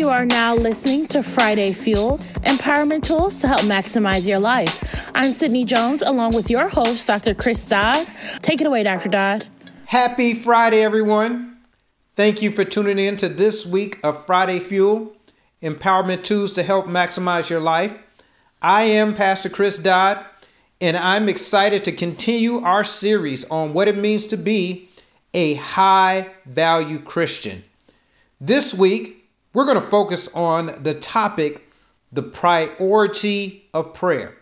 You are now listening to Friday Fuel Empowerment Tools to help maximize your life. I'm Sydney Jones along with your host, Dr. Chris Dodd. Take it away, Dr. Dodd. Happy Friday, everyone. Thank you for tuning in to this week of Friday Fuel Empowerment Tools to help maximize your life. I am Pastor Chris Dodd, and I'm excited to continue our series on what it means to be a high value Christian. This week, we're going to focus on the topic the priority of prayer.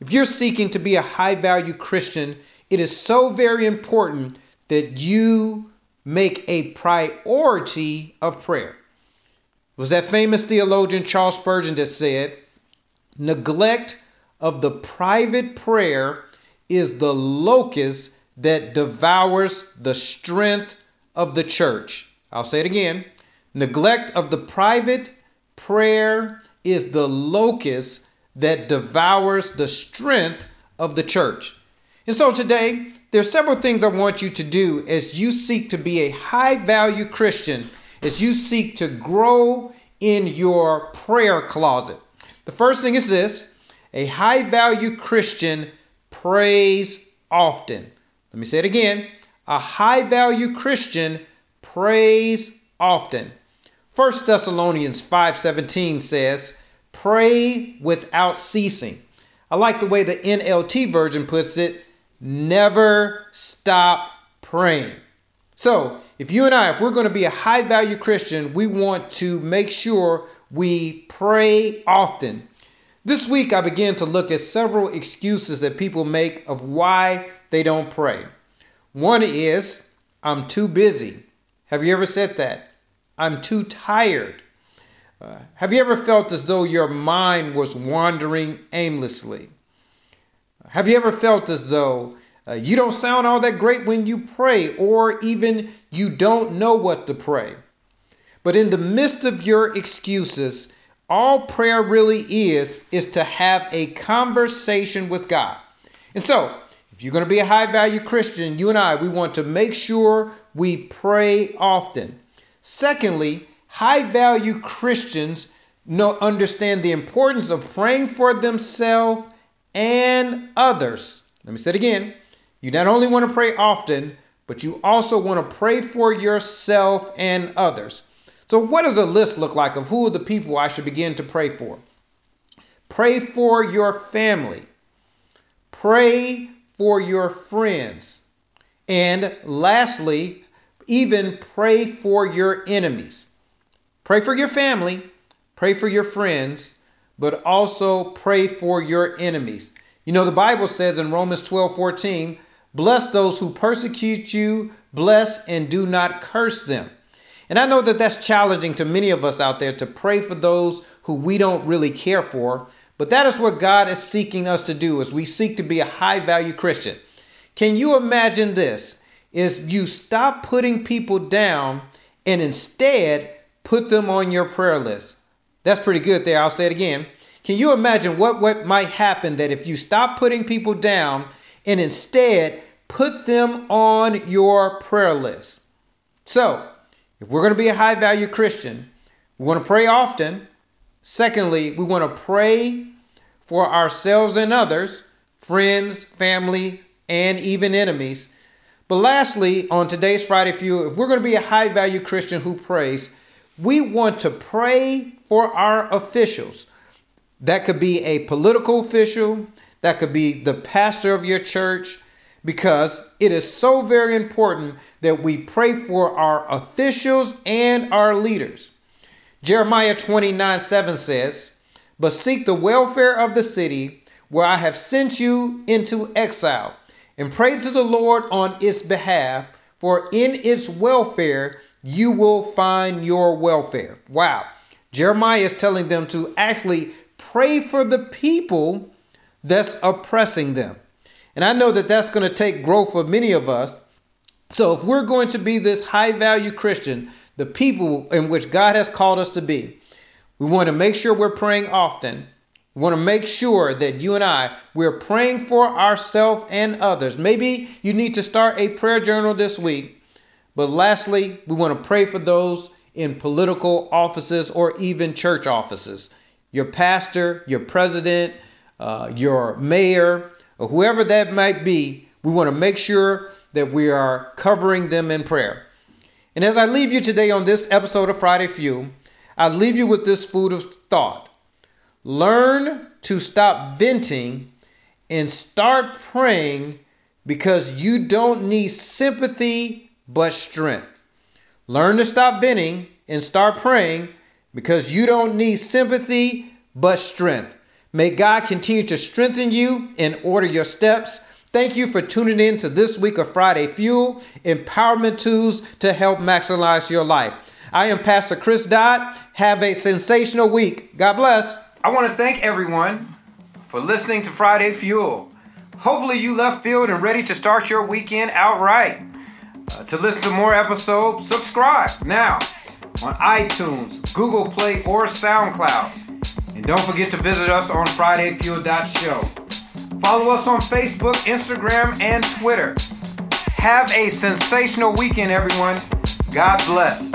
If you're seeking to be a high value Christian, it is so very important that you make a priority of prayer. It was that famous theologian Charles Spurgeon that said, Neglect of the private prayer is the locust that devours the strength of the church. I'll say it again. Neglect of the private prayer is the locust that devours the strength of the church. And so today, there's several things I want you to do as you seek to be a high value Christian, as you seek to grow in your prayer closet. The first thing is this a high value Christian prays often. Let me say it again. A high value Christian prays often. 1 Thessalonians 5:17 says, "Pray without ceasing." I like the way the NLT version puts it, never stop praying. So, if you and I, if we're going to be a high value Christian, we want to make sure we pray often. This week, I began to look at several excuses that people make of why they don't pray. One is, I'm too busy. Have you ever said that? I'm too tired. Uh, have you ever felt as though your mind was wandering aimlessly? Have you ever felt as though uh, you don't sound all that great when you pray, or even you don't know what to pray? But in the midst of your excuses, all prayer really is, is to have a conversation with God. And so, if you're going to be a high value Christian, you and I, we want to make sure we pray often. Secondly, high value Christians know understand the importance of praying for themselves and others. Let me say it again. You not only want to pray often, but you also want to pray for yourself and others. So, what does a list look like of who are the people I should begin to pray for? Pray for your family. Pray for your friends. And lastly, even pray for your enemies. Pray for your family, pray for your friends, but also pray for your enemies. You know, the Bible says in Romans 12 14, bless those who persecute you, bless and do not curse them. And I know that that's challenging to many of us out there to pray for those who we don't really care for, but that is what God is seeking us to do as we seek to be a high value Christian. Can you imagine this? Is you stop putting people down and instead put them on your prayer list. That's pretty good there. I'll say it again. Can you imagine what, what might happen that if you stop putting people down and instead put them on your prayer list? So, if we're going to be a high value Christian, we want to pray often. Secondly, we want to pray for ourselves and others, friends, family, and even enemies. But lastly, on today's Friday Fuel, if we're going to be a high value Christian who prays, we want to pray for our officials. That could be a political official, that could be the pastor of your church, because it is so very important that we pray for our officials and our leaders. Jeremiah 29 7 says, But seek the welfare of the city where I have sent you into exile, and to the Lord on its behalf, for in its welfare you will find your welfare. Wow. Jeremiah is telling them to actually pray for the people that's oppressing them. And I know that that's going to take growth for many of us. So if we're going to be this high value Christian, the people in which God has called us to be, we want to make sure we're praying often. We want to make sure that you and I, we're praying for ourselves and others. Maybe you need to start a prayer journal this week. But lastly, we want to pray for those in political offices or even church offices. Your pastor, your president, uh, your mayor, or whoever that might be, we want to make sure that we are covering them in prayer. And as I leave you today on this episode of Friday Fuel, I leave you with this food of thought. Learn to stop venting and start praying because you don't need sympathy but strength. Learn to stop venting and start praying because you don't need sympathy but strength. May God continue to strengthen you and order your steps. Thank you for tuning in to this week of Friday Fuel Empowerment Tools to help maximize your life. I am Pastor Chris Dodd. Have a sensational week. God bless. I want to thank everyone for listening to Friday Fuel. Hopefully, you left field and ready to start your weekend outright. Uh, to listen to more episodes, subscribe now on iTunes, Google Play, or SoundCloud. And don't forget to visit us on FridayFuel.show. Follow us on Facebook, Instagram, and Twitter. Have a sensational weekend, everyone. God bless.